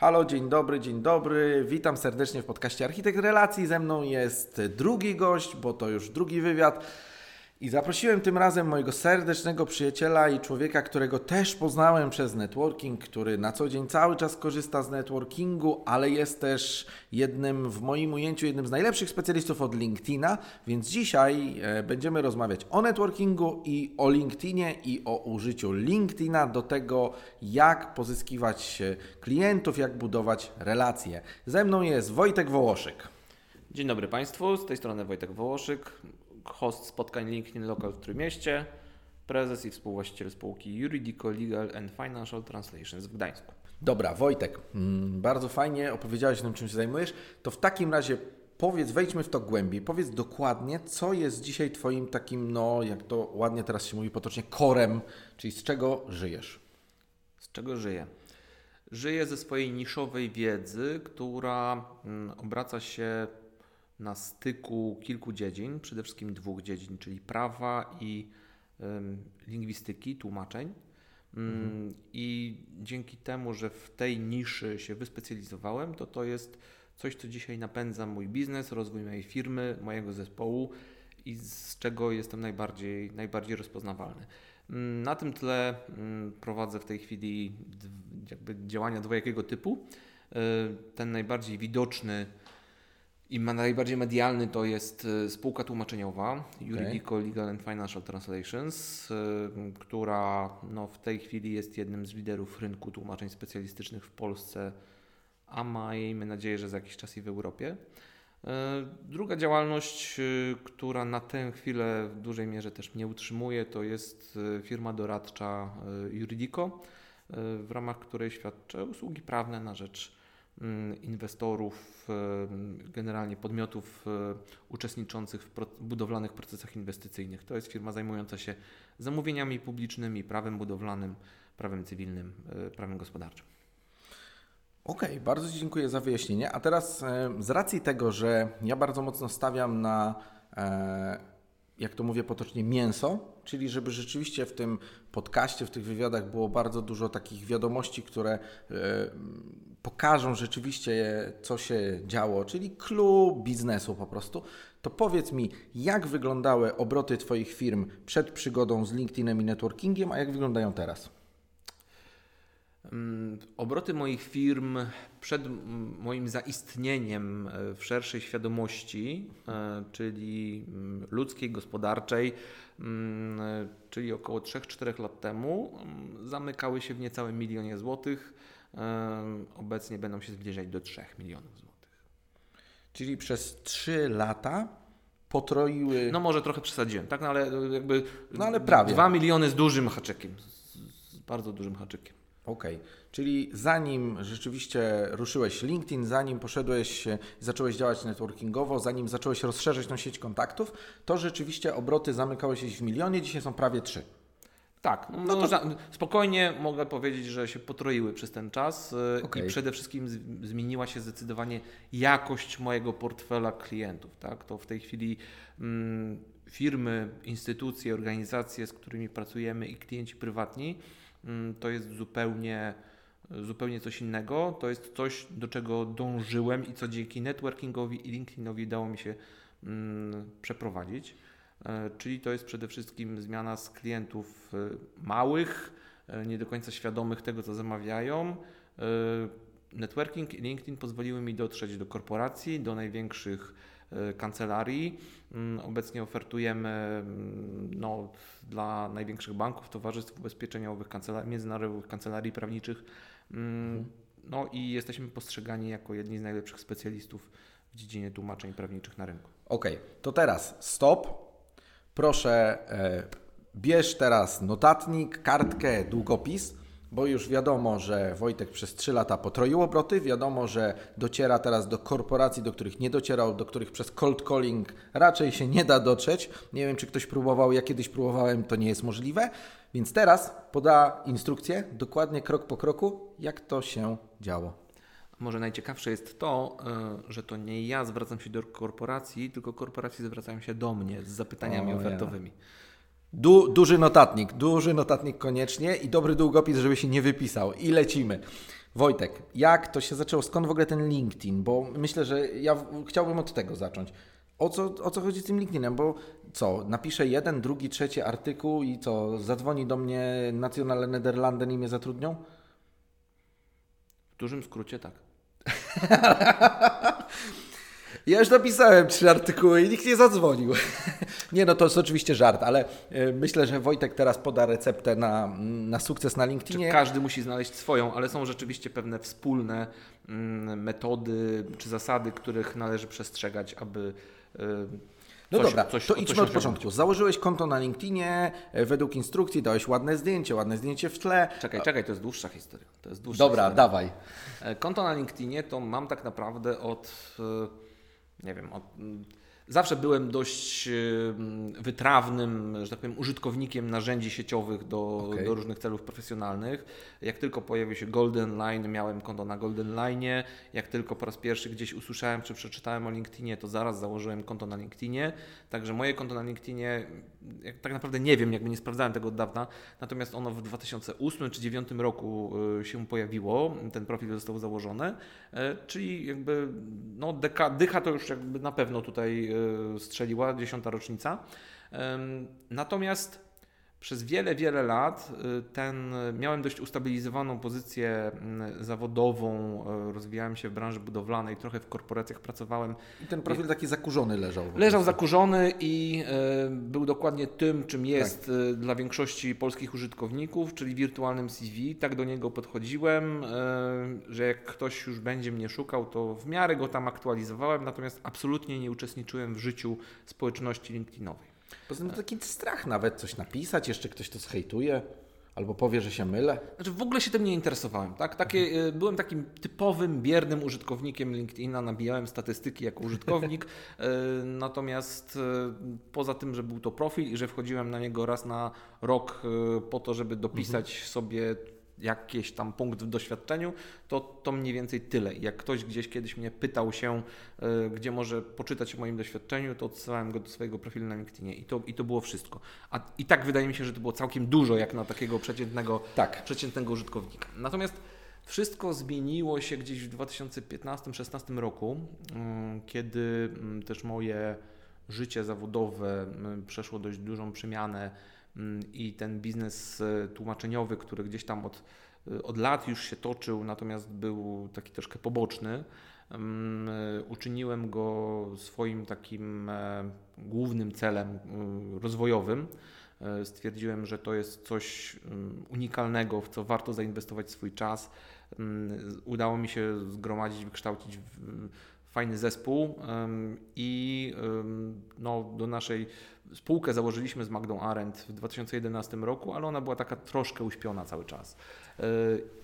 Halo, dzień dobry, dzień dobry. Witam serdecznie w podcaście Architekt Relacji. Ze mną jest drugi gość, bo to już drugi wywiad. I zaprosiłem tym razem mojego serdecznego przyjaciela i człowieka, którego też poznałem przez networking, który na co dzień cały czas korzysta z networkingu, ale jest też jednym, w moim ujęciu, jednym z najlepszych specjalistów od LinkedIna. Więc dzisiaj e, będziemy rozmawiać o networkingu i o LinkedInie i o użyciu LinkedIna do tego, jak pozyskiwać klientów, jak budować relacje. Ze mną jest Wojtek Wołoszyk. Dzień dobry Państwu, z tej strony Wojtek Wołoszyk host spotkań LinkedIn Local w Trójmieście, prezes i współwłaściciel spółki Juridico Legal and Financial Translations w Gdańsku. Dobra, Wojtek, mm, bardzo fajnie opowiedziałeś nam, czym się zajmujesz. To w takim razie powiedz, wejdźmy w to głębiej. Powiedz dokładnie, co jest dzisiaj Twoim takim, no jak to ładnie teraz się mówi potocznie, korem, czyli z czego żyjesz? Z czego żyję? Żyję ze swojej niszowej wiedzy, która mm, obraca się na styku kilku dziedzin, przede wszystkim dwóch dziedzin, czyli prawa i lingwistyki, tłumaczeń. Mm, mhm. I dzięki temu, że w tej niszy się wyspecjalizowałem, to to jest coś, co dzisiaj napędza mój biznes, rozwój mojej firmy, mojego zespołu i z czego jestem najbardziej, najbardziej rozpoznawalny. Mm, na tym tle mm, prowadzę w tej chwili jakby działania dwojakiego typu. Y, ten najbardziej widoczny i najbardziej medialny to jest e, spółka tłumaczeniowa Juridico okay. Legal and Financial Translations, e, która no, w tej chwili jest jednym z liderów rynku tłumaczeń specjalistycznych w Polsce, a miejmy nadzieję, że za jakiś czas i w Europie. E, druga działalność, która na tę chwilę w dużej mierze też mnie utrzymuje, to jest firma doradcza Juridico, w ramach której świadczę usługi prawne na rzecz inwestorów, generalnie podmiotów e, uczestniczących w budowlanych procesach inwestycyjnych. To jest firma zajmująca się zamówieniami publicznymi, prawem budowlanym, prawem cywilnym, e, prawem gospodarczym. Okej, okay, bardzo dziękuję za wyjaśnienie. A teraz e, z racji tego, że ja bardzo mocno stawiam na jak to mówię potocznie, mięso, czyli żeby rzeczywiście w tym podcaście, w tych wywiadach było bardzo dużo takich wiadomości, które pokażą rzeczywiście, co się działo, czyli clue biznesu po prostu, to powiedz mi, jak wyglądały obroty Twoich firm przed przygodą z LinkedInem i networkingiem, a jak wyglądają teraz? Mm, obroty moich firm przed moim zaistnieniem e, w szerszej świadomości, e, czyli mm, ludzkiej, gospodarczej, mm, e, czyli około 3-4 lat temu, zamykały się w niecałym milionie złotych obecnie będą się zbliżać do 3 milionów złotych. Czyli przez 3 lata potroiły. No może trochę przesadziłem, tak? No ale jakby. No ale prawie. 2 miliony z dużym haczykiem. Z bardzo dużym haczykiem. Okej, okay. czyli zanim rzeczywiście ruszyłeś LinkedIn, zanim poszedłeś, zacząłeś działać networkingowo, zanim zacząłeś rozszerzyć tą sieć kontaktów, to rzeczywiście obroty zamykały się w milionie, dzisiaj są prawie 3. Tak, no, no to... spokojnie mogę powiedzieć, że się potroiły przez ten czas okay. i przede wszystkim zmieniła się zdecydowanie jakość mojego portfela klientów. Tak? To w tej chwili mm, firmy, instytucje, organizacje, z którymi pracujemy i klienci prywatni, to jest zupełnie, zupełnie coś innego. To jest coś, do czego dążyłem i co dzięki networkingowi i LinkedInowi dało mi się mm, przeprowadzić. E, czyli to jest przede wszystkim zmiana z klientów e, małych, e, nie do końca świadomych tego, co zamawiają. Networking i LinkedIn pozwoliły mi dotrzeć do korporacji, do największych kancelarii. Mm, obecnie ofertujemy mm, no, dla największych banków, towarzystw ubezpieczeniowych, kancelarii, międzynarodowych kancelarii prawniczych. Mm, mhm. No i jesteśmy postrzegani jako jedni z najlepszych specjalistów w dziedzinie tłumaczeń prawniczych na rynku. Okej, okay. to teraz stop Proszę, e, bierz teraz notatnik, kartkę, długopis, bo już wiadomo, że Wojtek przez 3 lata potroił obroty. Wiadomo, że dociera teraz do korporacji, do których nie docierał, do których przez cold calling raczej się nie da dotrzeć. Nie wiem, czy ktoś próbował, ja kiedyś próbowałem, to nie jest możliwe. Więc teraz poda instrukcję, dokładnie krok po kroku, jak to się działo. Może najciekawsze jest to, e, że to nie ja zwracam się do korporacji, tylko korporacje zwracają się do mnie z zapytaniami o, ofertowymi. Du, duży notatnik, duży notatnik koniecznie i dobry długopis, żeby się nie wypisał. I lecimy. Wojtek, jak to się zaczęło? Skąd w ogóle ten LinkedIn? Bo myślę, że ja chciałbym od tego zacząć. O co, o co chodzi z tym LinkedInem? Bo co, napiszę jeden, drugi, trzeci artykuł i co, zadzwoni do mnie Nationale Nederlanden i mnie zatrudnią? W dużym skrócie tak. Ja już napisałem trzy artykuły i nikt nie zadzwonił. Nie, no to jest oczywiście żart, ale e, myślę, że Wojtek teraz poda receptę na, na sukces na LinkedInie. Czy każdy musi znaleźć swoją, ale są rzeczywiście pewne wspólne mm, metody czy zasady, których należy przestrzegać, aby. Yy, no coś, dobra, coś, to idźmy od początku. Założyłeś konto na LinkedInie, e, według instrukcji dałeś ładne zdjęcie, ładne zdjęcie w tle. Czekaj, czekaj, to jest dłuższa historia. To jest dłuższa dobra, historia. dawaj. Konto na LinkedInie to mam tak naprawdę od neviem, od, zawsze byłem dość wytrawnym, że tak powiem, użytkownikiem narzędzi sieciowych do, okay. do różnych celów profesjonalnych. Jak tylko pojawił się Golden Line, miałem konto na Golden Line. Jak tylko po raz pierwszy gdzieś usłyszałem czy przeczytałem o LinkedInie, to zaraz założyłem konto na LinkedInie. Także moje konto na LinkedInie, tak naprawdę nie wiem, jakby nie sprawdzałem tego od dawna, natomiast ono w 2008 czy 2009 roku y, się pojawiło, ten profil został założony, y, czyli jakby no, deka, dycha to już jakby na pewno tutaj y, strzeliła, dziesiąta rocznica. Natomiast przez wiele, wiele lat y, ten, miałem dość ustabilizowaną pozycję mm, zawodową, y, rozwijałem się w branży budowlanej, trochę w korporacjach pracowałem. I ten profil taki zakurzony leżał. Leżał zakurzony i y, był dokładnie tym, czym jest tak. dla większości polskich użytkowników, czyli wirtualnym CV. Tak do niego podchodziłem, że jak ktoś już będzie mnie szukał, to w miarę go tam aktualizowałem, natomiast absolutnie nie uczestniczyłem w życiu społeczności LinkedInowej. Poza tym taki strach nawet coś napisać, jeszcze ktoś to zhejtuje. Albo powie, że się mylę. Znaczy w ogóle się tym nie interesowałem. Tak? Takie, mhm. Byłem takim typowym, biernym użytkownikiem LinkedIna, nabijałem statystyki jako użytkownik. E, natomiast e, poza tym, że był to profil i że wchodziłem na niego raz na rok po to, żeby dopisać mhm. sobie jakiś tam punkt w doświadczeniu, to, to mniej więcej tyle. Jak ktoś gdzieś kiedyś mnie pytał się, y, gdzie może poczytać o moim doświadczeniu, to odsyłałem go do swojego profilu na LinkedInie i to, i to było wszystko. A i tak wydaje mi się, że to było całkiem dużo jak na takiego przeciętnego, tak. przeciętnego użytkownika. Natomiast wszystko zmieniło się gdzieś w 2015-2016 roku, y, kiedy y, też moje życie zawodowe przeszło dość dużą przemianę Mm, i ten biznes e, tłumaczeniowy, który gdzieś tam od, e, od lat już się toczył, natomiast był taki troszkę poboczny, mm, e, uczyniłem go swoim takim głównym celem rozwojowym. Stwierdziłem, że to jest coś mm, unikalnego, w co warto zainwestować swój czas. Udało mi się zgromadzić, wykształcić fajny zespół i no, do naszej spółkę założyliśmy z Magdą Arendt w 2011 roku, ale ona była taka troszkę uśpiona cały czas. E,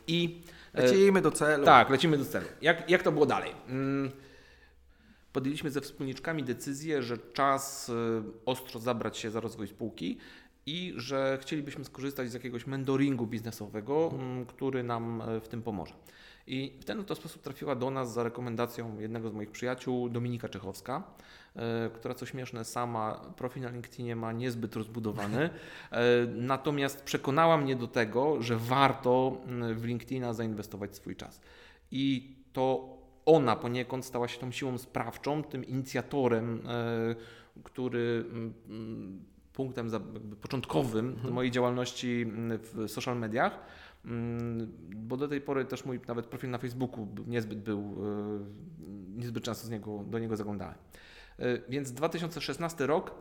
I e, lecimy do celu. Tak, lecimy do celu. Jak, jak to było dalej? Mm, podjęliśmy ze wspólniczkami decyzję, że czas e, ostro zabrać się za rozwój spółki i że chcielibyśmy skorzystać z jakiegoś mentoringu biznesowego, mhm. który nam w tym pomoże. I w ten oto sposób trafiła do nas za rekomendacją jednego z moich przyjaciół, Dominika Czechowska, e, która co śmieszne sama profil na LinkedInie ma niezbyt rozbudowany. E, natomiast przekonała mnie do tego, że warto w LinkedIna zainwestować swój czas. I to ona poniekąd stała się tą siłą sprawczą, tym inicjatorem, e, który punktem początkowym mhm. mojej działalności w social mediach Mm, bo do tej pory też mój nawet profil na Facebooku niezbyt był, e, niezbyt często z niego, do niego zaglądałem. E, więc 2016 rok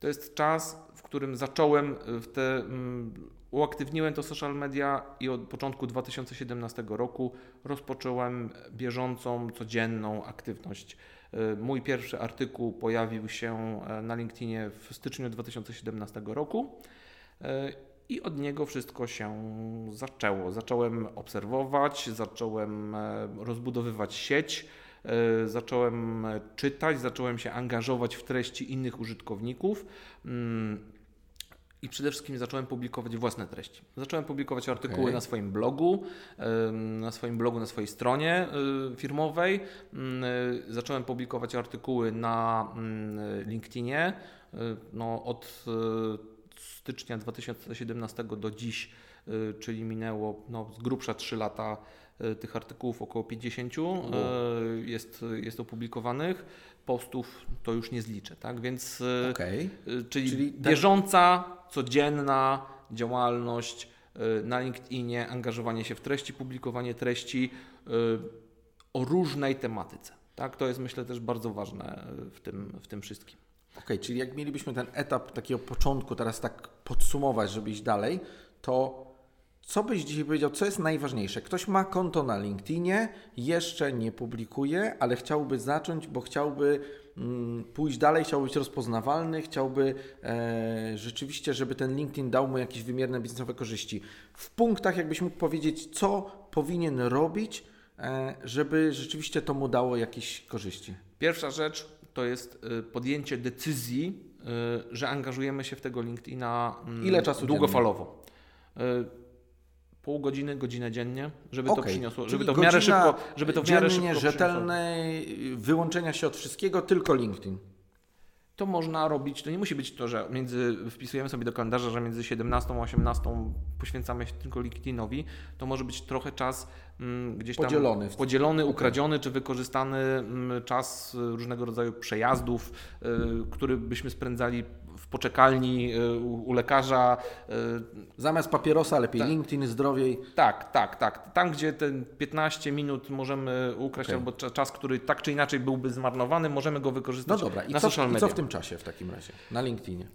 to jest czas, w którym zacząłem w te, mm, uaktywniłem to social media i od początku 2017 roku rozpocząłem bieżącą, codzienną aktywność. E, mój pierwszy artykuł pojawił się na LinkedInie w styczniu 2017 roku i od niego wszystko się zaczęło. Zacząłem obserwować, zacząłem e, rozbudowywać sieć, e, zacząłem czytać, zacząłem się angażować w treści innych użytkowników. Mm, I przede wszystkim zacząłem publikować własne treści. Zacząłem publikować artykuły okay. na swoim blogu, na swoim blogu, na swojej stronie e, firmowej. Mm, zacząłem publikować artykuły na mm, LinkedInie. No, od stycznia 2017 do dziś, y, czyli minęło no, z grubsza 3 lata, e, tych artykułów około 50 e, jest, jest opublikowanych. Postów to już nie zliczę, tak? Więc e, czyli, Czyli bieżąca, codzienna działalność na LinkedInie, angażowanie się w treści, publikowanie treści o różnej tematyce. Tak? To jest myślę też bardzo ważne w tym, w tym wszystkim. Okej, czyli jak mielibyśmy ten etap takiego początku teraz tak podsumować, żeby iść dalej, to co byś dzisiaj powiedział, co jest najważniejsze? Ktoś ma konto na LinkedInie, jeszcze nie publikuje, ale chciałby zacząć, bo chciałby mm, pójść dalej, chciałby być rozpoznawalny, chciałby e, rzeczywiście, żeby ten LinkedIn dał mu jakieś wymierne biznesowe korzyści. W punktach, jakbyś mógł powiedzieć, co powinien robić, e, żeby rzeczywiście to mu dało jakieś korzyści. Pierwsza rzecz to jest y, podjęcie decyzji, y, że angażujemy się w tego LinkedIna mm, Ile czasu długofalowo. Y, Pół godziny, godzinę dziennie, żeby to Okej, przyniosło, czyli żeby to w miarę szybko, żeby to w miarę dziennie szybko przyniosło. rzetelnej wyłączenia się od wszystkiego, tylko LinkedIn. To można robić, to nie musi być to, że między, wpisujemy sobie do kalendarza, że między 17 a 18 poświęcamy się tylko LinkedInowi. To może być trochę czas mm, gdzieś tam Podzielony. podzielony, ukradziony czy wykorzystany mm, czas y, różnego rodzaju przejazdów, y, który byśmy spędzali w poczekalni y, u, lekarza. y, Zamiast papierosa lepiej Tak. LinkedIn, zdrowiej. Tak, tak, tak. Tam, gdzie ten 15 minut możemy ukraść, Okej. albo cza- czas, który tak czy inaczej byłby zmarnowany, możemy go No wykorzystać dobra, i na co, i co w tym czasie w takim razie na LinkedInie?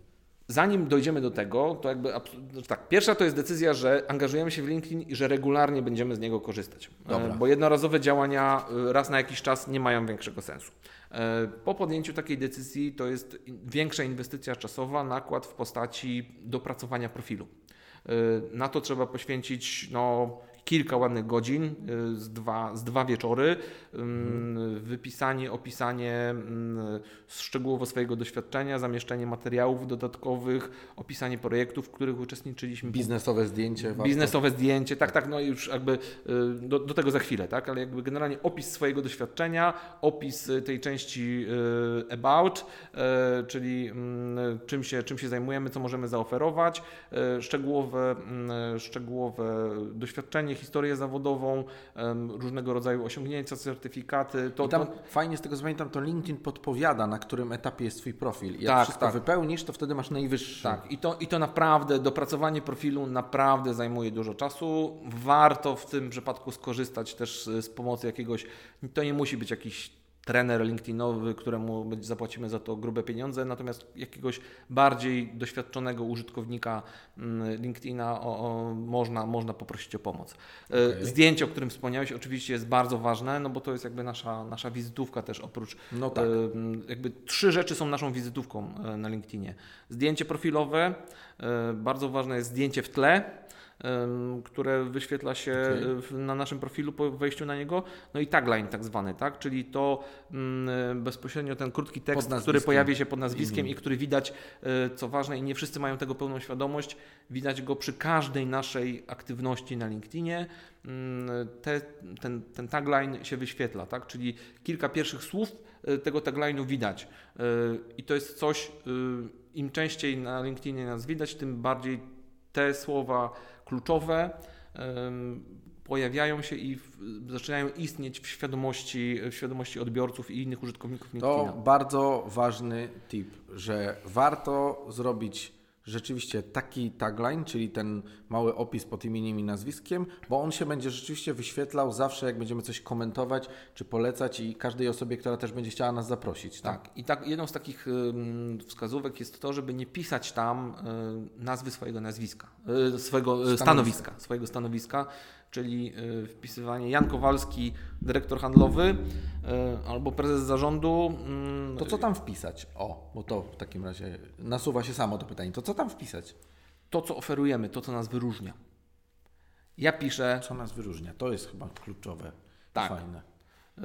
Zanim dojdziemy do tego, to jakby znaczy tak, pierwsza to jest decyzja, że angażujemy się w LinkedIn i że regularnie będziemy z niego korzystać. Dobra. E, Bo jednorazowe działania e, raz na jakiś czas nie mają większego sensu. E, Po podjęciu takiej decyzji to jest większa inwestycja czasowa, nakład w postaci dopracowania profilu. Na to trzeba poświęcić no, kilka ładnych godzin, e, z dwa, z dwa wieczory, ym, wypisanie, opisanie ym, szczegółowo swojego doświadczenia, zamieszczenie materiałów dodatkowych, opisanie projektów, w których uczestniczyliśmy, Biznesowe zdjęcie. warto. biznesowe zdjęcie, tak, tak, no już jakby y, do, do tego za chwilę, tak, ale jakby generalnie opis swojego doświadczenia, opis y, tej części y, about, y, czyli mm, czym się, czym się zajmujemy, co możemy zaoferować, y, szczegółowe, mm, szczegółowe doświadczenie, historię zawodową, różnego rodzaju osiągnięcia, certyfikaty, to, I tam to fajnie z tego pamiętam, to LinkedIn podpowiada, na którym etapie jest Twój profil. I jak Tak, wszystko tak. wypełnisz, to wtedy masz najwyższy. Tak, i to, i to naprawdę, dopracowanie profilu naprawdę zajmuje dużo czasu. Warto w tym przypadku skorzystać też z pomocy jakiegoś, to nie musi być jakiś trener LinkedInowy, któremu zapłacimy za to grube pieniądze, natomiast jakiegoś bardziej doświadczonego użytkownika mm, LinkedIna o, o, można, można poprosić o pomoc. E, Okej. Zdjęcie, o którym wspomniałeś, oczywiście jest bardzo ważne, no bo to jest jakby nasza, nasza wizytówka też oprócz No tak. Em, Jakby trzy rzeczy są naszą wizytówką e, na LinkedInie. Zdjęcie profilowe, e, bardzo ważne jest zdjęcie w tle, które wyświetla się w- na naszym profilu po wejściu na niego. No i tagline tak zwany, tak? czyli to mm, bezpośrednio ten krótki tekst, który pojawia się pod nazwiskiem Mhm. i który widać, e, co ważne i nie wszyscy mają tego pełną świadomość, widać go przy każdej naszej aktywności na LinkedInie. Mm, Te, ten, ten tagline się wyświetla, tak? czyli kilka pierwszych słów e, tego tagline'u widać. E, I to jest coś, im częściej na LinkedInie nas widać, tym bardziej te słowa kluczowe pojawiają się i w, zaczynają istnieć w świadomości, w świadomości odbiorców i innych użytkowników LinkedIna. To bardzo ważny tip, że warto zrobić rzeczywiście taki tagline, czyli ten mały opis pod imieniem i nazwiskiem, bo on się będzie rzeczywiście wyświetlał zawsze, jak będziemy coś komentować czy polecać i każdej osobie, która też będzie chciała nas zaprosić. Tak? Tak, i tak jedną z takich wskazówek jest to, żeby nie pisać tam y, nazwy swojego nazwiska, y, swojego y, Stanowiska. stanowiska, swojego stanowiska, czyli y, wpisywanie Jan Kowalski, dyrektor handlowy y, albo prezes zarządu. ym, To co tam wpisać? O, bo to w takim razie nasuwa się samo to pytanie. To co tam wpisać? To, co oferujemy, to, co nas wyróżnia. Ja piszę Co nas wyróżnia? To jest chyba kluczowe. Tak. Fajne. y,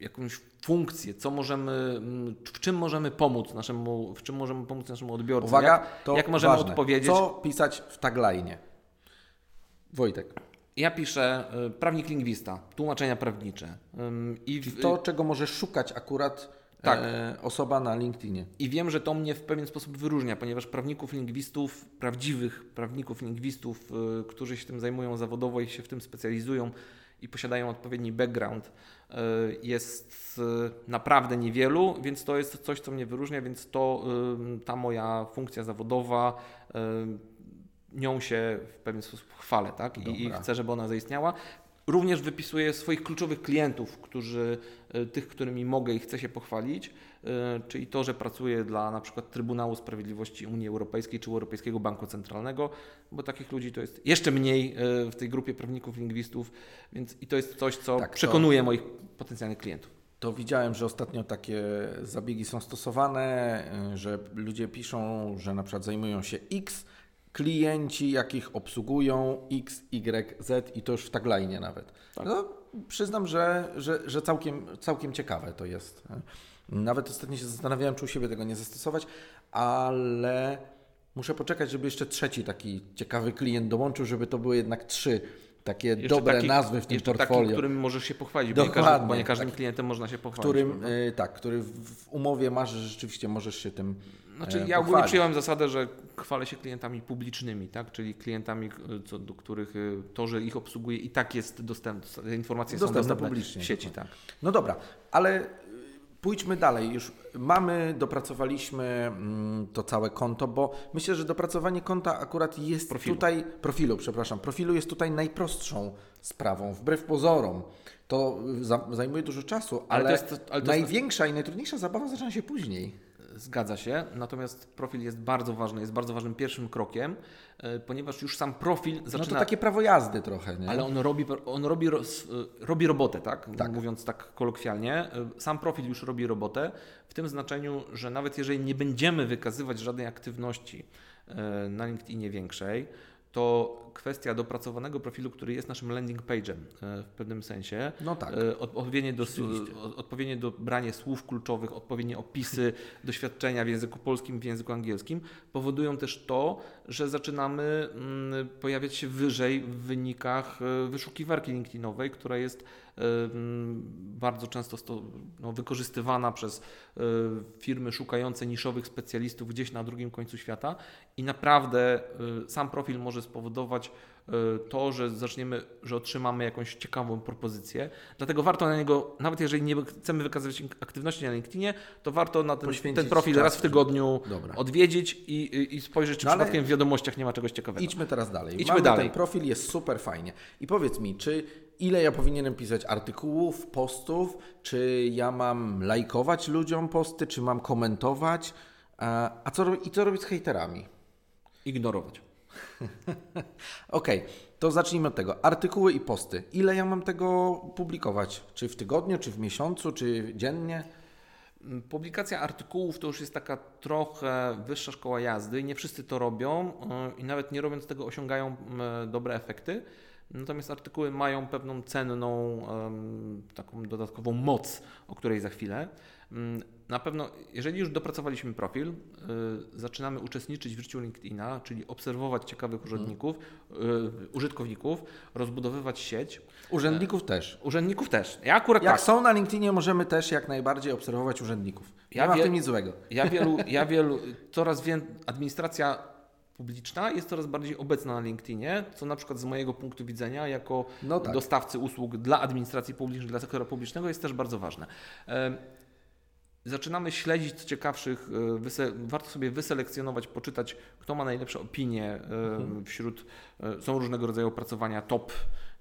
jakąś funkcję, co możemy, mm, w czym możemy pomóc naszemu, w czym możemy pomóc naszemu odbiorcy. Uwaga, jak, to jak możemy ważne. odpowiedzieć? Co pisać w tagline? Wojtek, Ja piszę y, prawnik lingwista, tłumaczenia prawnicze. I, w, to czego może szukać akurat Tak. e, osoba na LinkedInie. I wiem, że to mnie w pewien sposób wyróżnia, ponieważ prawników lingwistów, prawdziwych prawników lingwistów, y, którzy się tym zajmują zawodowo i się w tym specjalizują i posiadają odpowiedni background e, jest naprawdę niewielu, więc to jest coś, co mnie wyróżnia, więc to ta moja funkcja zawodowa nią się w pewien sposób chwalę, tak? I, I, chcę, żeby ona zaistniała. Również wypisuję swoich kluczowych klientów, którzy, tych, którymi mogę i chcę się pochwalić. E, czyli to, że pracuję dla na przykład Trybunału Sprawiedliwości Unii Europejskiej czy Europejskiego Banku Centralnego, bo takich ludzi to jest jeszcze mniej e, w tej grupie prawników, lingwistów, więc i to jest coś, co tak, przekonuje to... moich potencjalnych klientów. To widziałem, że ostatnio takie zabiegi są stosowane, e, że ludzie piszą, że na przykład zajmują się X, klienci, jakich obsługują X, Y, Z i to już w tagline nawet. Tak. No, przyznam, że, że, że całkiem, całkiem ciekawe to jest. Nawet ostatnio się zastanawiałem, czy u siebie tego nie zastosować, ale muszę poczekać, żeby jeszcze trzeci taki ciekawy klient dołączył, żeby to były jednak trzy takie jeszcze dobre taki, nazwy w tym portfolio. Taki, którym możesz się pochwalić, Dokładnie, bo nie, każdy, bo nie każdym tak, klientem można się pochwalić. Którym, y, tak, który w umowie masz, że rzeczywiście możesz się tym Znaczy e, ja ogólnie przyjąłem zasadę, że chwalę się klientami publicznymi, tak? czyli klientami, co, do których y, to, że ich obsługuję i tak jest dostępne, informacje dostępne są dostępne publicznie w sieci. Tak. No dobra, ale Pójdźmy dalej. Już mamy, dopracowaliśmy mm, to całe konto, bo myślę, że dopracowanie konta akurat jest profilu. tutaj, profilu, przepraszam, profilu jest tutaj najprostszą sprawą, wbrew pozorom. To zajmuje dużo czasu, ale, ale, jest, ale największa jest... i najtrudniejsza zabawa zaczyna się później. Zgadza się, natomiast profil jest bardzo ważny, jest bardzo ważnym pierwszym krokiem, e, ponieważ już sam profil zaczyna... No to takie prawo jazdy trochę, nie? Ale on robi, on robi, e, robi robotę, tak? tak? Mówiąc tak kolokwialnie. E, sam profil już robi robotę, w tym znaczeniu, że nawet jeżeli nie będziemy wykazywać żadnej aktywności na LinkedInie większej, to kwestia dopracowanego profilu, który jest naszym landing page'em e, w pewnym sensie. No tak. E, odpowiednie do, odpowiednie do brania słów kluczowych, odpowiednie opisy doświadczenia w języku polskim, w języku angielskim powodują też to, że zaczynamy mm, pojawiać się wyżej w wynikach e, wyszukiwarki LinkedInowej, która jest bardzo często no, wykorzystywana przez firmy szukające niszowych specjalistów gdzieś na drugim końcu świata i naprawdę sam profil może spowodować e, to, że zaczniemy, że otrzymamy jakąś ciekawą propozycję. Dlatego warto na niego, nawet jeżeli nie chcemy wykazywać aktywności na LinkedInie, to warto na ten, ten profil czas, raz w tygodniu Dobra. odwiedzić i, i spojrzeć, czy no przypadkiem w wiadomościach nie ma czegoś ciekawego. Idźmy teraz dalej. Idźmy Mamy dalej. Ten profil jest super fajnie. I powiedz mi, czy ile ja powinienem pisać artykułów, postów, czy ja mam lajkować ludziom posty, czy mam komentować, a, a co, i co robić z hejterami? Ignorować. Okej, okay, to zacznijmy od tego. Artykuły i posty. Ile ja mam tego publikować? Czy w tygodniu, czy w miesiącu, czy dziennie? Mm, publikacja artykułów to już jest taka trochę wyższa szkoła jazdy nie wszyscy to robią y, i nawet nie robiąc tego osiągają mm, dobre efekty. Natomiast artykuły mają pewną cenną, taką dodatkową moc, o której za chwilę. Mm, na pewno, jeżeli już dopracowaliśmy profil, yy, zaczynamy uczestniczyć w życiu LinkedIna, czyli obserwować ciekawych mhm. urzędników, yy, użytkowników, rozbudowywać sieć. Urzędników yy, też. Urzędników też. Ja akurat Jak tak. są na LinkedInie, możemy też jak najbardziej obserwować urzędników. Nie ja ma w tym nic złego. Ja wielu, ja wielu coraz więcej, administracja publiczna jest coraz bardziej obecna na LinkedInie, co na przykład z mojego punktu widzenia, jako no tak. dostawcy usług dla administracji publicznej, dla sektora publicznego, jest też bardzo ważne zaczynamy śledzić co ciekawszych, e, warto sobie wyselekcjonować, poczytać, kto ma najlepsze opinie e, mhm. wśród, e, są różnego rodzaju opracowania top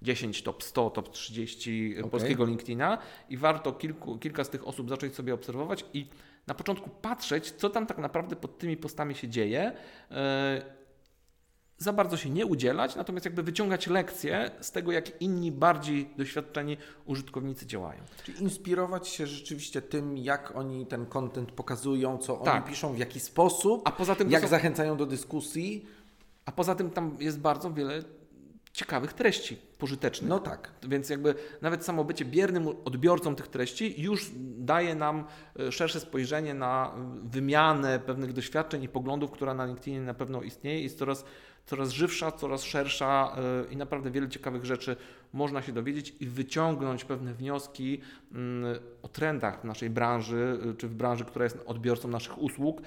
10, top 100, top 30 okay. polskiego LinkedIna i warto kilku, kilka z tych osób zacząć sobie obserwować i na początku patrzeć, co tam tak naprawdę pod tymi postami się dzieje za bardzo się nie udzielać, natomiast jakby wyciągać lekcje z tego, jak inni bardziej doświadczeni użytkownicy działają. Czyli inspirować się rzeczywiście tym, jak oni ten content pokazują, co tak. oni piszą, w jaki sposób, A poza tym jak są... zachęcają do dyskusji. A poza tym tam jest bardzo wiele ciekawych treści pożytecznych. No tak. Więc jakby nawet samo bycie biernym odbiorcą tych treści już daje nam e, szersze spojrzenie na wymianę pewnych doświadczeń i poglądów, która na LinkedInie na pewno istnieje i jest coraz coraz żywsza, coraz szersza i naprawdę wiele ciekawych rzeczy można się dowiedzieć i wyciągnąć pewne wnioski mm, o trendach w naszej branży, czy w branży, która jest odbiorcą naszych usług,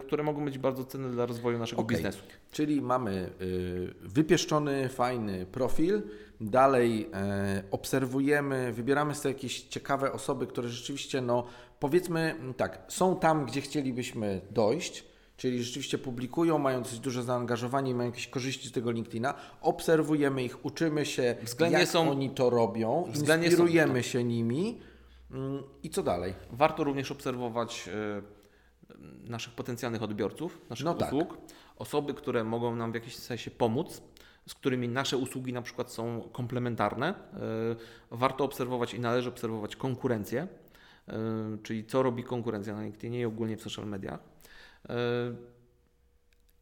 które mogą być bardzo cenne dla rozwoju naszego okay. biznesu. Czyli mamy wypieszczony, fajny profil, dalej e, obserwujemy, wybieramy sobie jakieś ciekawe osoby, które rzeczywiście, no powiedzmy tak, są tam, gdzie chcielibyśmy dojść, czyli rzeczywiście publikują, mają dosyć duże zaangażowanie, mają jakieś korzyści z tego LinkedIna, obserwujemy ich, uczymy się, względnie jak są, oni to robią, inspirujemy są, się nimi mm, i co dalej? Warto również obserwować e, naszych potencjalnych odbiorców, naszych no tak. usług, tak. osoby, które mogą nam w jakiś sensie pomóc, z którymi nasze usługi na przykład są komplementarne. E, warto obserwować i należy obserwować konkurencję, e, czyli co robi konkurencja na LinkedInie i ogólnie w social mediach.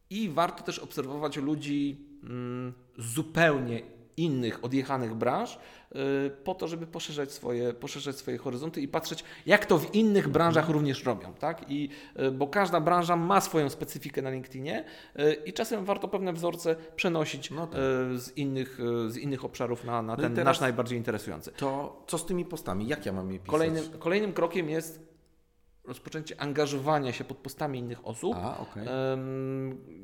I warto też obserwować ludzi mm, zupełnie innych, odjechanych branż, y, po to, żeby poszerzać swoje, poszerzać swoje horyzonty i patrzeć, jak to w innych branżach również robią. Tak? I, y, bo każda branża ma swoją specyfikę na LinkedInie y, i czasem warto pewne wzorce przenosić no tak. z, innych, z innych obszarów na, na no ten nasz najbardziej interesujący. To co z tymi postami? Jak ja mam je pisać? Kolejnym, kolejnym krokiem jest rozpoczęcie angażowania się pod postami innych osób. A, okay.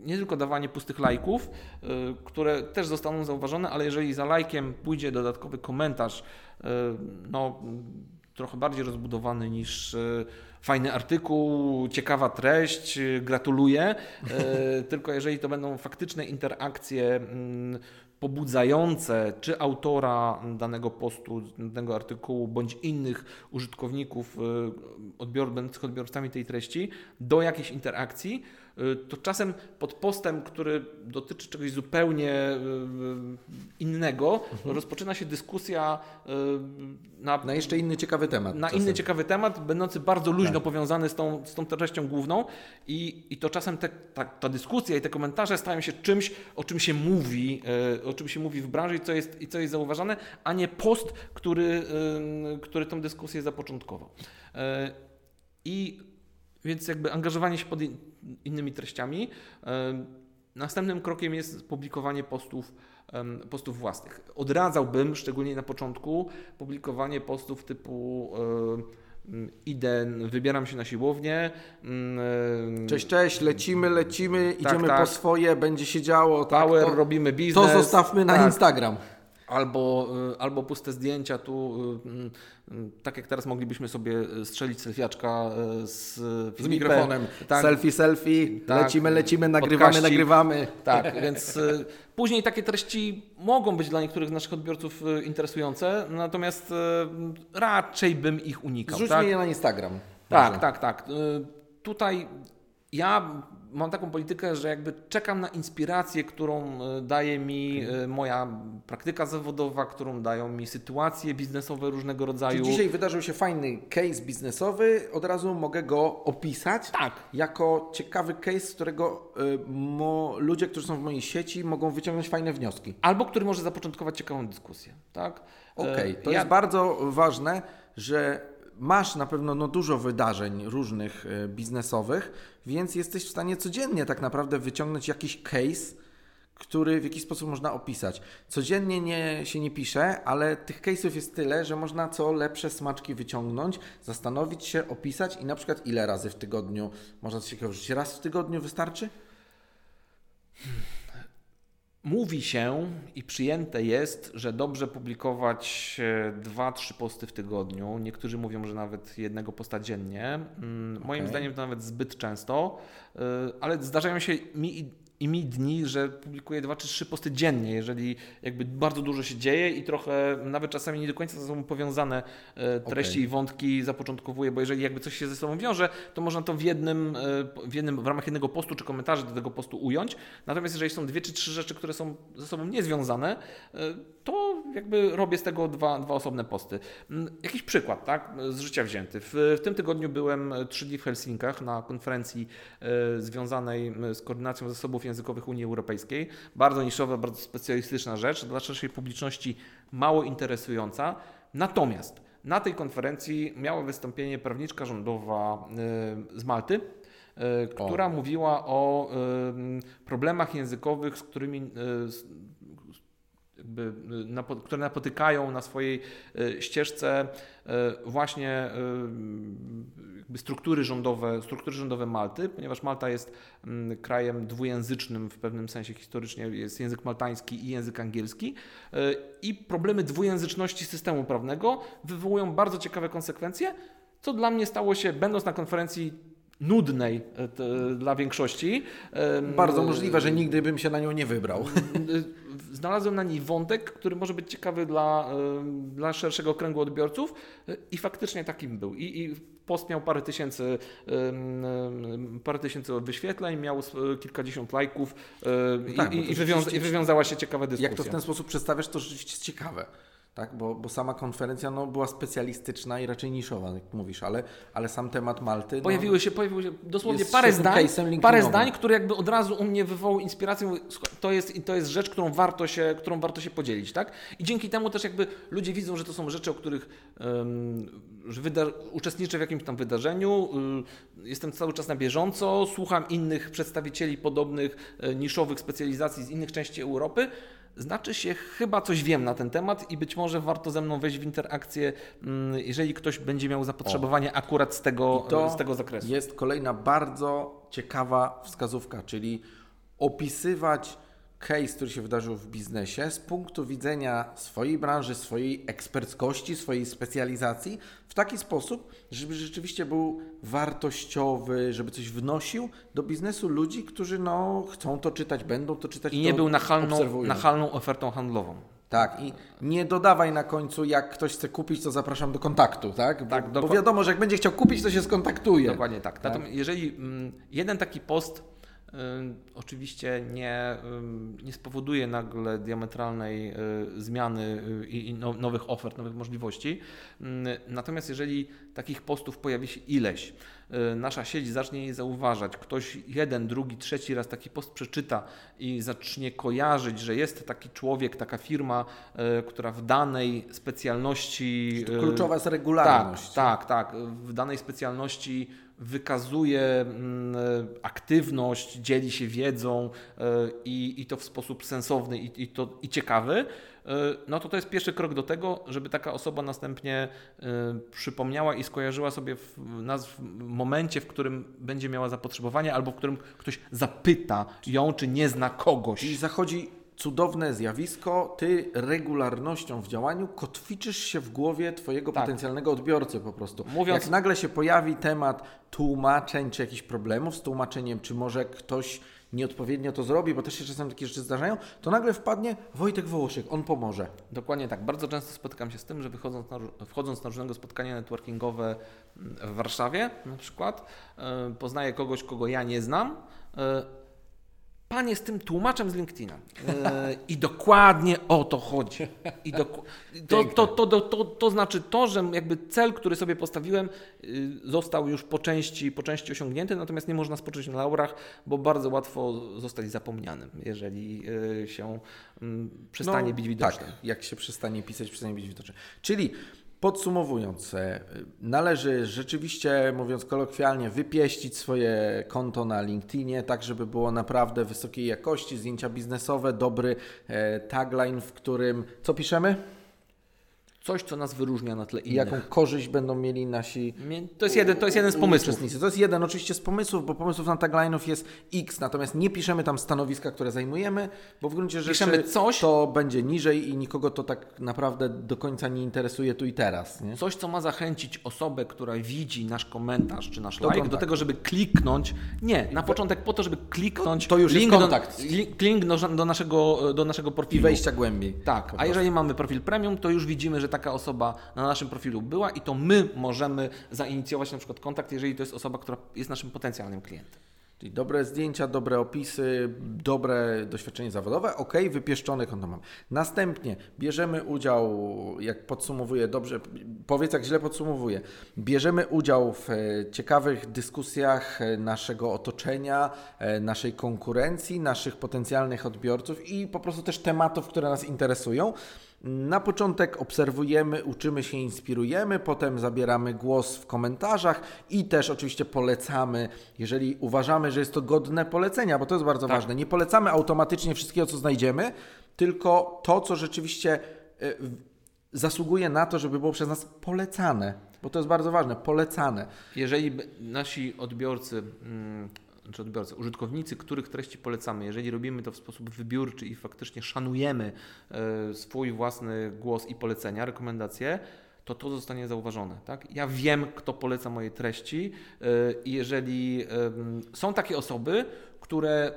Nie tylko dawanie pustych lajków, y, które też zostaną zauważone, ale jeżeli za lajkiem pójdzie dodatkowy komentarz, y, no, trochę bardziej rozbudowany niż y, fajny artykuł, ciekawa treść, gratuluję. tylko jeżeli to będą faktyczne interakcje mm, pobudzające czy autora danego postu, danego artykułu, bądź innych użytkowników y, odbior, będących odbiorcami tej treści do jakiejś interakcji, to czasem pod postem, który dotyczy czegoś zupełnie y, innego, mhm. rozpoczyna się dyskusja na, na, jeszcze inny ciekawy temat. Na czasem. inny ciekawy temat, będący bardzo luźno tak. powiązany z tą, z tą treścią główną i, i to czasem te, ta, ta dyskusja i te komentarze stają się czymś, o czym się mówi, o czym się mówi w branży i co jest, i co jest zauważane, a nie post, który, który tą dyskusję zapoczątkował. I więc jakby angażowanie się pod innymi treściami. E, następnym krokiem jest publikowanie postów, postów własnych. Odradzałbym, szczególnie na początku, publikowanie postów typu e, idę, wybieram się na siłownię. Mm, cześć, cześć, lecimy, lecimy, tak, idziemy tak. po swoje, będzie się działo. Tak, Power, to, robimy biznes. To zostawmy na tak. Instagram. Albo, y, albo puste zdjęcia tu, y, mm, tak jak teraz moglibyśmy sobie strzelić selfiaczka y, z, z mikrofonem. Tak. Selfie, selfie, tak. lecimy, lecimy, nagrywamy, Podkaści. nagrywamy. Tak, więc później takie treści mogą być dla niektórych naszych odbiorców interesujące, natomiast raczej bym ich unikał. Zrzućmy tak? je na Instagram. Tak, tak, tak. Tutaj ja mam taką politykę, że jakby czekam na inspirację, którą e, daje mi. E, moja praktyka zawodowa, którą dają mi sytuacje biznesowe różnego rodzaju. Czyli dzisiaj wydarzył się fajny case biznesowy, od razu mogę go opisać tak. jako ciekawy case, z którego y, ludzie, którzy są w mojej sieci, mogą wyciągnąć fajne wnioski. Albo który może zapoczątkować ciekawą dyskusję. Tak? Okej, okay. to ja... jest bardzo ważne, że masz na pewno no, dużo wydarzeń różnych e, biznesowych, więc jesteś w stanie codziennie tak naprawdę wyciągnąć jakiś case, który w jakiś sposób można opisać. Codziennie nie, się nie pisze, ale tych case'ów jest tyle, że można co lepsze smaczki wyciągnąć, zastanowić się, opisać i na przykład ile razy w tygodniu można coś takiego. Raz w tygodniu wystarczy? Hmm. Mówi się i przyjęte jest, że dobrze publikować e, dwa, trzy posty w tygodniu. Niektórzy mówią, że nawet jednego posta dziennie. Mm, moim okay. zdaniem to nawet zbyt często, e, ale zdarzają się mi i mi dni, że publikuję dwa czy trzy posty dziennie, jeżeli jakby bardzo dużo się dzieje i trochę nawet czasami nie do końca ze sobą powiązane e, treści okay. i wątki zapoczątkowuję, bo jeżeli jakby coś się ze sobą wiąże, to można to w jednym, e, w jednym, w ramach jednego postu czy komentarzy do tego postu ująć. Natomiast jeżeli są dwie czy trzy rzeczy, które są ze sobą niezwiązane, e, to jakby robię z tego dwa, dwa osobne posty. Mm, jakiś przykład, tak, z życia wzięty. W, w tym tygodniu byłem trzy dni w Helsinkach na konferencji związanej z koordynacją zasobów językowych Unii Europejskiej. Bardzo niszowa, bardzo specjalistyczna rzecz, dla szerszej publiczności mało interesująca. Natomiast na tej konferencji miała wystąpienie prawniczka rządowa y, z Malty, e, która o. mówiła o problemach językowych, z którymi jakby, które napotykają na swojej ścieżce właśnie struktury rządowe, struktury rządowe Malty, ponieważ Malta jest mm, krajem dwujęzycznym w pewnym sensie historycznie, jest język maltański i język angielski i problemy dwujęzyczności systemu prawnego wywołują bardzo ciekawe konsekwencje, co dla mnie stało się, będąc na konferencji nudnej e, dla większości. Bardzo możliwe, że nigdy bym się na nią nie wybrał. Znalazłem na niej wątek, który może być ciekawy dla, dla szerszego kręgu odbiorców e, i faktycznie takim był. I, i post miał parę tysięcy, parę tysięcy wyświetleń, miał kilkadziesiąt lajków no tak, i, i, wywiąza, i wywiązała się ciekawa dyskusja. Jak to w ten sposób przedstawiasz, to rzeczywiście jest ciekawe tak? Bo, bo sama konferencja no, była specjalistyczna i raczej niszowa, jak mówisz, ale, ale sam temat Malty. No, pojawiły się, pojawiły się dosłownie parę zdań, parę zdań, które jakby od razu u mnie wywołały inspirację. To jest, to jest rzecz, którą warto, się, którą warto się podzielić. Tak? I dzięki temu też jakby ludzie widzą, że to są rzeczy, o których um, że uczestniczę w jakimś tam wydarzeniu, y, jestem cały czas na bieżąco, słucham innych przedstawicieli podobnych e, niszowych specjalizacji z innych części Europy znaczy się chyba coś wiem na ten temat i być może warto ze mną wejść w interakcję, mm, jeżeli ktoś będzie miał zapotrzebowanie o. akurat z tego, z tego zakresu. Jest kolejna bardzo ciekawa wskazówka, czyli opisywać case, który się wydarzył w biznesie z punktu widzenia swojej branży, swojej eksperckości, swojej specjalizacji w taki sposób, żeby rzeczywiście był wartościowy, żeby coś wnosił do biznesu ludzi, którzy no, chcą to czytać, będą to czytać. I nie był nachalną, nachalną ofertą handlową. Tak, i nie dodawaj na końcu, jak ktoś chce kupić, to zapraszam do kontaktu, tak? Bo, tak, bo wiadomo, że jak będzie chciał kupić, to się skontaktuje. Dokładnie tak. tak? Natomiast jeżeli mm, jeden taki post oczywiście nie, nie spowoduje nagle diametralnej y, zmiany y, i no, nowych ofert, nowych możliwości. Natomiast jeżeli takich postów pojawi się ileś, y, nasza sieć zacznie je zauważać, ktoś jeden, drugi, trzeci raz taki post przeczyta i zacznie kojarzyć, że jest taki człowiek, taka firma, która w danej specjalności. Kluczowa jest regularność. Tak, tak, tak. W danej specjalności wykazuje mm, aktywność, dzieli się wiedzą e, i, i to w sposób sensowny i, i, to, i ciekawy, e, no to to jest pierwszy krok do tego, żeby taka osoba następnie e, przypomniała i skojarzyła sobie w, nas w momencie, w którym będzie miała zapotrzebowanie albo w którym ktoś zapyta ją, czy nie zna kogoś. I zachodzi cudowne zjawisko, ty regularnością w działaniu kotwiczysz się w głowie twojego tak. potencjalnego odbiorcy po prostu. Mówiąc... Jak nagle się pojawi temat tłumaczeń czy jakichś problemów z tłumaczeniem, czy może ktoś nieodpowiednio to zrobi, bo też się czasem takie rzeczy zdarzają, to nagle wpadnie Wojtek Wołoszyk, on pomoże. Dokładnie tak. Bardzo często spotykam się z tym, że wychodząc na, wchodząc na różnego spotkania networkingowe w Warszawie na przykład, yy, poznaję kogoś, kogo ja nie znam, yy, Pan jest tym tłumaczem z LinkedIna. E, I dokładnie o to chodzi. I to, to, to, to, to, znaczy to, że jakby cel, który sobie postawiłem, y, został już po części, po części osiągnięty, natomiast nie można spocząć na laurach, bo bardzo łatwo zostać zapomnianym, jeżeli y, się mm, przestanie no, bić widoczny. Tak, jak się przestanie pisać, przestanie bić widoczny. Czyli Podsumowując, e, należy rzeczywiście, mówiąc kolokwialnie, wypieścić swoje konto na LinkedInie, tak żeby było naprawdę wysokiej jakości, zdjęcia biznesowe, dobry e, tagline, w którym co piszemy? Coś, co nas wyróżnia na tle innych. I jaką korzyść będą mieli nasi To jest jeden, to jest jeden z pomysłów. To jest jeden oczywiście z pomysłów, bo pomysłów na tagline'ów jest X, natomiast nie piszemy tam stanowiska, które zajmujemy, bo w gruncie rzeczy piszemy coś, to będzie niżej i nikogo to tak naprawdę do końca nie interesuje tu i teraz. Nie? Coś, co ma zachęcić osobę, która widzi nasz komentarz czy nasz do like, do tego, żeby kliknąć. Nie, na początek po to, żeby kliknąć. To, to już link jest kontakt. Do, link do, do, naszego, do naszego profilu. I wejścia głębiej. Tak, a jeżeli mamy profil premium, to już widzimy, że taka osoba na naszym profilu była i to my możemy zainicjować na przykład kontakt, jeżeli to jest osoba, która jest naszym potencjalnym klientem. Czyli dobre zdjęcia, dobre opisy, dobre doświadczenie zawodowe, ok, wypieszczone konto mam. Następnie bierzemy udział, jak podsumowuję dobrze, powiedz jak źle podsumowuję, bierzemy udział w e, ciekawych dyskusjach e, naszego otoczenia, e, naszej konkurencji, naszych potencjalnych odbiorców i po prostu też tematów, które nas interesują. Na początek obserwujemy, uczymy się, inspirujemy, potem zabieramy głos w komentarzach i też oczywiście polecamy, jeżeli uważamy, że jest to godne polecenia, bo to jest bardzo Tak. ważne. Nie polecamy automatycznie wszystkiego, co znajdziemy, tylko to, co rzeczywiście y, zasługuje na to, żeby było przez nas polecane, bo to jest bardzo ważne, polecane. Jeżeli nasi odbiorcy, mm, czy odbiorcy, użytkownicy, których treści polecamy, jeżeli robimy to w sposób wybiórczy i faktycznie szanujemy e, swój własny głos i polecenia, rekomendacje, to to zostanie zauważone. Tak? Ja wiem, kto poleca moje treści e, i jeżeli są takie osoby, które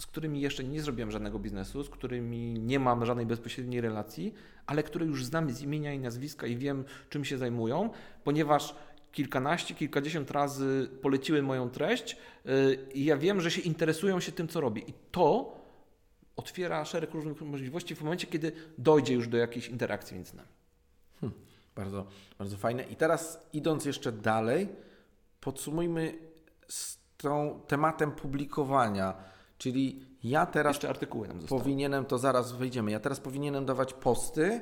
z którymi jeszcze nie zrobiłem żadnego biznesu, z którymi nie mam żadnej bezpośredniej relacji, ale które już znam z imienia i nazwiska i wiem, czym się zajmują, ponieważ kilkanaście, kilkadziesiąt razy poleciły moją treść yy, i ja wiem, że się interesują się tym, co robię. I to otwiera szereg różnych możliwości w momencie, kiedy dojdzie już do jakiejś interakcji między nami. Bardzo, bardzo fajne. I teraz idąc jeszcze dalej, podsumujmy z tą tematem publikowania. Czyli ja teraz powinienem, to zaraz wejdziemy, ja teraz powinienem dawać posty.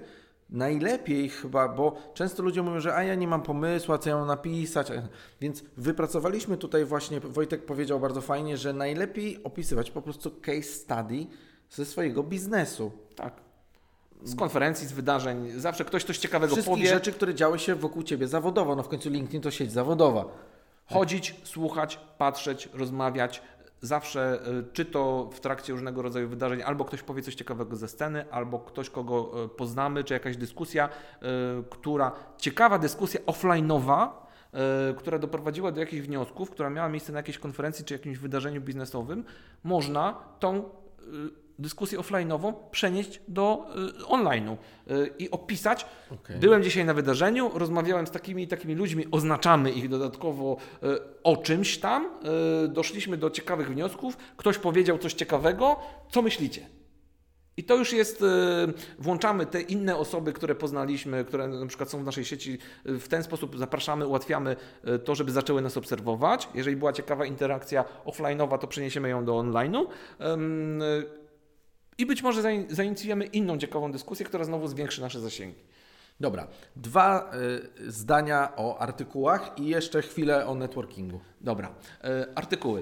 Najlepiej chyba, bo często ludzie mówią, że a ja nie mam pomysłu, a co ja mam napisać. Więc wypracowaliśmy tutaj właśnie, Wojtek powiedział bardzo fajnie, że najlepiej opisywać po prostu case study ze swojego biznesu. Tak. Z konferencji, z wydarzeń, zawsze ktoś coś ciekawego Wszystkich powie. rzeczy, które działy się wokół Ciebie zawodowo. No w końcu LinkedIn to sieć zawodowa. Chodzić, słuchać, patrzeć, rozmawiać. Zawsze, y, czy to w trakcie różnego rodzaju wydarzeń, albo ktoś powie coś ciekawego ze sceny, albo ktoś, kogo y, poznamy, czy jakaś dyskusja, y, która, ciekawa dyskusja offline'owa, która doprowadziła do jakichś wniosków, która miała miejsce na jakiejś konferencji, czy jakimś wydarzeniu biznesowym, można tą dyskusję offline'ową przenieść do y, online'u y, i opisać. Okej. Byłem dzisiaj na wydarzeniu, rozmawiałem z takimi takimi ludźmi, oznaczamy ich dodatkowo y, o czymś tam, y, doszliśmy do ciekawych wniosków, ktoś powiedział coś ciekawego, co myślicie? I to już jest, y, włączamy te inne osoby, które poznaliśmy, które na przykład są w naszej sieci, w ten sposób zapraszamy, ułatwiamy y, to, żeby zaczęły nas obserwować. Jeżeli była ciekawa interakcja offline'owa, to przeniesiemy ją do online'u. Y, I być może zain- zainicjujemy inną ciekawą dyskusję, która znowu zwiększy nasze zasięgi. Dobra, dwa y, zdania o artykułach i jeszcze chwilę o networkingu. Dobra, y, artykuły.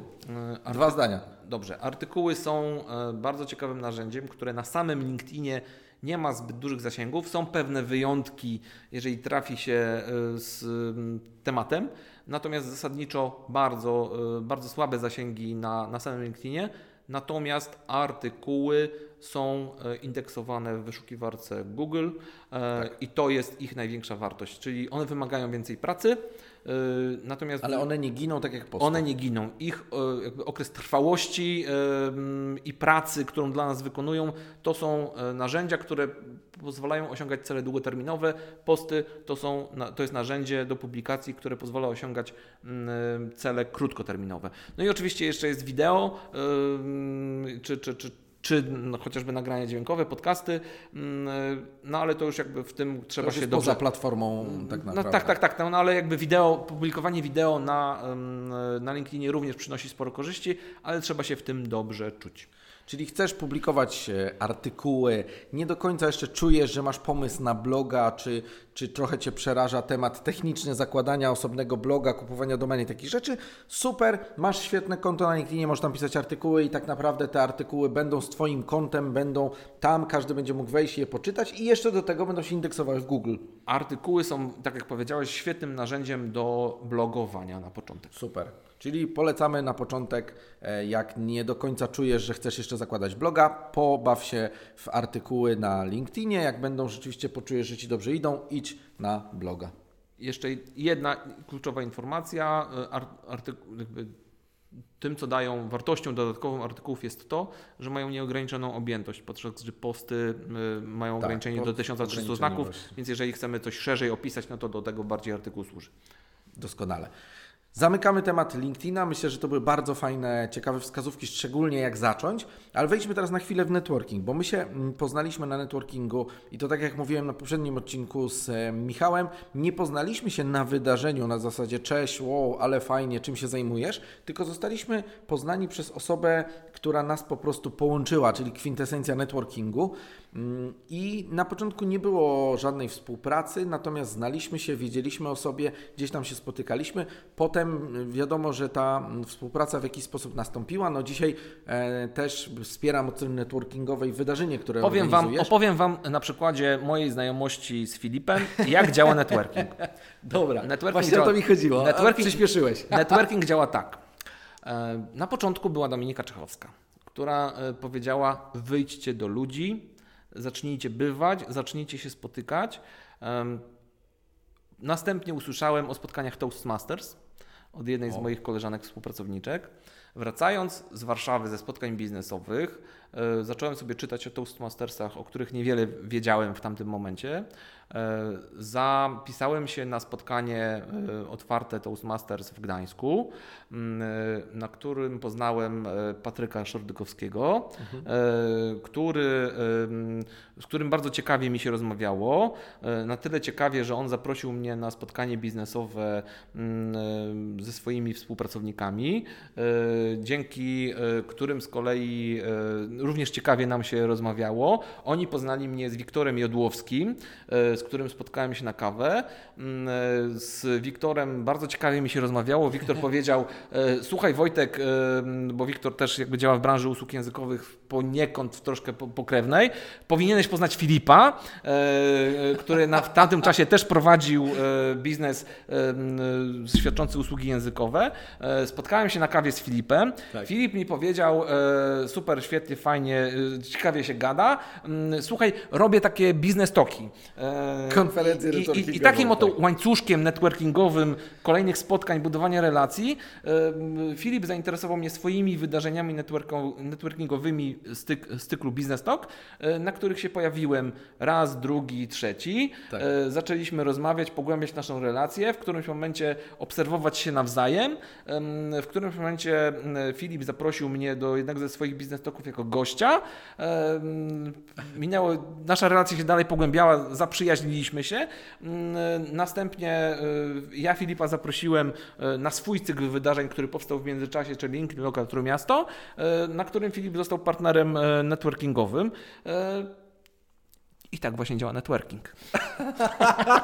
Y, Dwa zdania. Dobrze, artykuły są e, bardzo ciekawym narzędziem, które na samym LinkedInie nie ma zbyt dużych zasięgów. Są pewne wyjątki, jeżeli trafi się e, z mm, tematem, natomiast zasadniczo bardzo, e, bardzo słabe zasięgi na, na samym LinkedInie. Natomiast artykuły są e, indeksowane w wyszukiwarce Google e, i to jest ich największa wartość, czyli one wymagają więcej pracy. e, Natomiast Ale one nie giną tak jak post. one nie giną. Ich okres trwałości i pracy, którą dla nas wykonują, to są narzędzia, które pozwalają osiągać cele długoterminowe. Posty to, są, to jest narzędzie do publikacji, które pozwala osiągać cele krótkoterminowe. No i oczywiście jeszcze jest wideo, czy, czy, czy, czy no, chociażby nagrania dźwiękowe, podcasty, mm, no ale to już jakby w tym trzeba się dobrze poza platformą tak no naprawdę. tak, tak, tak, no, no ale jakby wideo, publikowanie wideo na, em, na LinkedInie również przynosi sporo korzyści, ale trzeba się w tym dobrze czuć. Czyli chcesz publikować e, artykuły, nie do końca jeszcze czujesz, że masz pomysł na bloga, czy, czy trochę Cię przeraża temat techniczny zakładania osobnego bloga, kupowania domeny i takich rzeczy. Super, masz świetne konto na LinkedInie, możesz tam pisać artykuły i tak naprawdę te artykuły będą z Twoim kontem, będą tam, każdy będzie mógł wejść i je poczytać i jeszcze do tego będą się indeksowały w Google. Artykuły są, tak jak powiedziałeś, świetnym narzędziem do blogowania na początek. Super. Czyli polecamy na początek, e, jak nie do końca czujesz, że chcesz jeszcze zakładać bloga, pobaw się w artykuły na LinkedInie. Jak będą rzeczywiście poczujesz, że Ci dobrze idą, idź na bloga. Jeszcze jedna kluczowa informacja, jakby tym, co dają wartością dodatkową artykułów jest to, że mają nieograniczoną objętość, podczas gdy posty mają Tak, ograniczenie do pod- 1300 ograniczenie znaków, więc jeżeli chcemy coś szerzej opisać, no to do tego bardziej artykuł służy. Doskonale. Zamykamy temat LinkedIna. Myślę, że to były bardzo fajne, ciekawe wskazówki, szczególnie jak zacząć. Ale wejdźmy teraz na chwilę w networking, bo my się mm, poznaliśmy na networkingu i to tak jak mówiłem na poprzednim odcinku z e, Michałem, nie poznaliśmy się na wydarzeniu na zasadzie cześć, wow, ale fajnie, czym się zajmujesz, tylko zostaliśmy poznani przez osobę, która nas po prostu połączyła, czyli kwintesencja networkingu. I na początku nie było żadnej współpracy, natomiast znaliśmy się, wiedzieliśmy o sobie, gdzieś tam się spotykaliśmy. Potem wiadomo, że ta mm, współpraca w jakiś sposób nastąpiła. No dzisiaj e, też wspieram od strony networkingowej wydarzenie, które Powiem wam, opowiem Wam na przykładzie mojej znajomości z Filipem, jak działa networking. Dobra, networking właśnie działa, o to mi chodziło. Networking, przyspieszyłeś. Networking działa tak. E, na początku była Dominika Czechowska, która e, powiedziała: wyjdźcie do ludzi, zacznijcie bywać, zacznijcie się spotykać. Następnie usłyszałem o spotkaniach Toastmasters od jednej z moich koleżanek współpracowniczek. Wracając z Warszawy ze spotkań biznesowych, e, zacząłem sobie czytać o Toastmastersach, o których niewiele wiedziałem w tamtym momencie. E, zapisałem się na spotkanie e, otwarte Toastmasters w Gdańsku, na którym poznałem Patryka Szordykowskiego, mhm. który, z którym bardzo ciekawie mi się rozmawiało. Na tyle ciekawie, że on zaprosił mnie na spotkanie biznesowe ze swoimi współpracownikami dzięki e, którym z kolei e, również ciekawie nam się rozmawiało. Oni poznali mnie z Wiktorem Jodłowskim, e, z którym spotkałem się na kawę. Mm, z Wiktorem bardzo ciekawie mi się rozmawiało. Wiktor powiedział: Słuchaj, Wojtek, bo Wiktor też jakby działa w branży usług językowych poniekąd troszkę pokrewnej, powinieneś poznać Filipa, który na, w tamtym czasie też prowadził biznes świadczący usługi językowe. Spotkałem się na kawie z Filipem. Tak. Filip mi powiedział, e, super, świetnie, fajnie, e, ciekawie się gada. Mm, słuchaj, robię takie biznes toki. E, Konferencje I, i, I takim oto tak. łańcuszkiem networkingowym kolejnych spotkań, budowania relacji, Filip zainteresował mnie swoimi wydarzeniami networkingowymi z, tyk, z cyklu Business Talk, na których się pojawiłem raz, drugi, trzeci. Tak. Zaczęliśmy rozmawiać, pogłębiać naszą relację, w którymś momencie obserwować się nawzajem, w którymś momencie Filip zaprosił mnie do jednego ze swoich biznes toków jako gościa. Minęło, nasza relacja się dalej pogłębiała, zaprzyjaźniliśmy się. Następnie e, ja Filipa zaprosiłem e, na swój cykl wydarzeń, który powstał w międzyczasie, czyli LinkedIn Local Miasto, e, na którym Filip został partnerem networkingowym. I tak właśnie działa networking.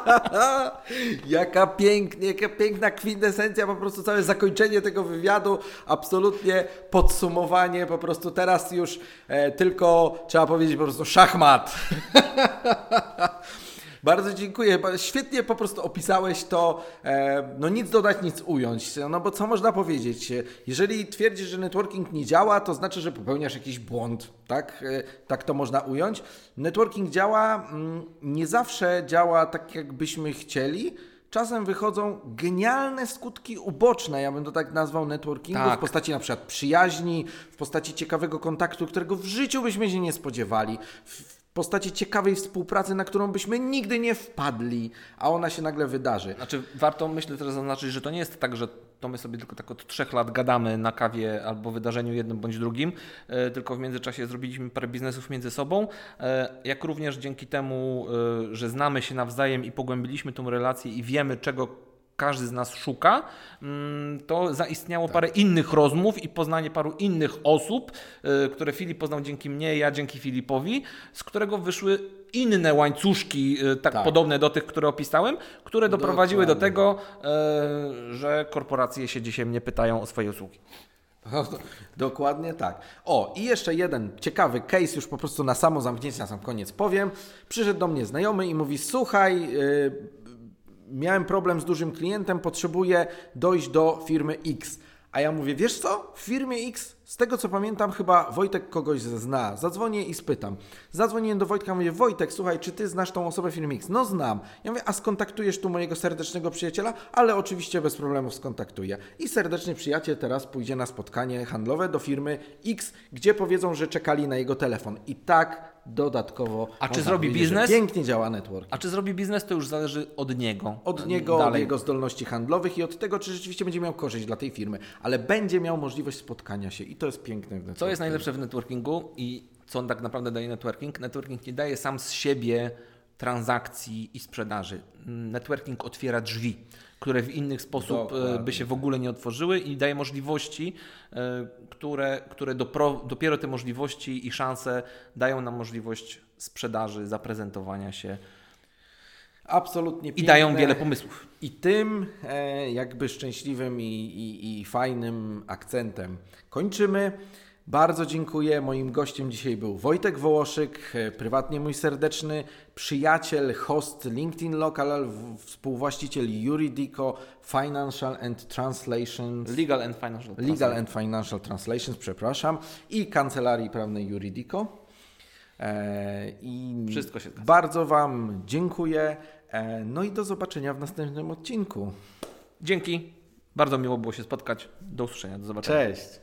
jaka pięknie, jaka piękna kwintesencja, po prostu całe zakończenie tego wywiadu, absolutnie podsumowanie, po prostu teraz już e, tylko trzeba powiedzieć po prostu szachmat. Bardzo dziękuję. Świetnie po prostu opisałeś to. E, no nic dodać, nic ująć. No bo co można powiedzieć? Jeżeli twierdzisz, że networking nie działa, to znaczy, że popełniasz jakiś błąd. Tak, e, tak to można ująć. Networking działa, mm, nie zawsze działa tak, jakbyśmy chcieli czasem wychodzą genialne skutki uboczne, ja bym to tak nazwał networkingu, tak. w postaci na przykład przyjaźni, w postaci ciekawego kontaktu, którego w życiu byśmy się nie spodziewali, w postaci ciekawej współpracy, na którą byśmy nigdy nie wpadli, a ona się nagle wydarzy. Znaczy, warto myślę teraz zaznaczyć, że to nie jest tak, że to my sobie tylko tak od trzech lat gadamy na kawie albo wydarzeniu jednym bądź drugim, e, tylko w międzyczasie zrobiliśmy parę biznesów między sobą, e, jak również dzięki temu, e, że znamy się nawzajem i pogłębiliśmy tą relację i wiemy, czego każdy z nas szuka, mm, to zaistniało tak. parę innych rozmów i poznanie paru innych osób, y, które Filip poznał dzięki mnie, ja dzięki Filipowi, z którego wyszły inne łańcuszki, y, tak, tak. podobne do tych, które opisałem, które doprowadziły Dokładnie. do tego, y, że korporacje się dzisiaj mnie pytają o swoje usługi. Dokładnie tak. O, i jeszcze jeden ciekawy case, już po prostu na samo zamknięcie, na sam koniec powiem. Przyszedł do mnie znajomy i mówi: Słuchaj, yy, miałem problem z dużym klientem, potrzebuję dojść do firmy X. A ja mówię, wiesz co? W firmie X, z tego co pamiętam, chyba Wojtek kogoś zna. Zadzwonię i spytam. Zadzwoniłem do Wojtka, mówię, Wojtek, słuchaj, czy ty znasz tą osobę w firmie X? No znam. Ja mówię, a skontaktujesz tu mojego serdecznego przyjaciela? Ale oczywiście bez problemów skontaktuję. I serdeczny przyjaciel teraz pójdzie na spotkanie handlowe do firmy X, gdzie powiedzą, że czekali na jego telefon. I tak dodatkowo. A czy zrobi biznes? Pięknie działa network. A czy zrobi biznes, to już zależy od niego. Od niego, Dalej. od jego zdolności handlowych i od tego, czy rzeczywiście będzie miał korzyść dla tej firmy, ale będzie miał możliwość spotkania się i to jest piękne w. Co jest najlepsze w networkingu i co on tak naprawdę daje networking? Networking nie daje sam z siebie transakcji i sprzedaży. Networking otwiera drzwi które w innych sposób e, Dokładnie. by się w ogóle nie otworzyły i daje możliwości, e, które, które dopro, dopiero te możliwości i szanse dają nam możliwość sprzedaży, zaprezentowania się Absolutnie i piękne. dają wiele pomysłów. I tym e, jakby szczęśliwym i, i, i fajnym akcentem kończymy. Bardzo dziękuję. Moim gościem dzisiaj był Wojtek Wołoszyk, e, prywatnie mój serdeczny przyjaciel, host LinkedIn Local, współwłaściciel Juridico Financial and Translations. Legal and financial. Legal and Financial Translations, przepraszam, i kancelarii prawnej Juridico. E, I Wszystko się zgadza. Bardzo Wam dziękuję. E, no i do zobaczenia w następnym odcinku. Dzięki. Bardzo miło było się spotkać. Do usłyszenia. Do zobaczenia. Cześć.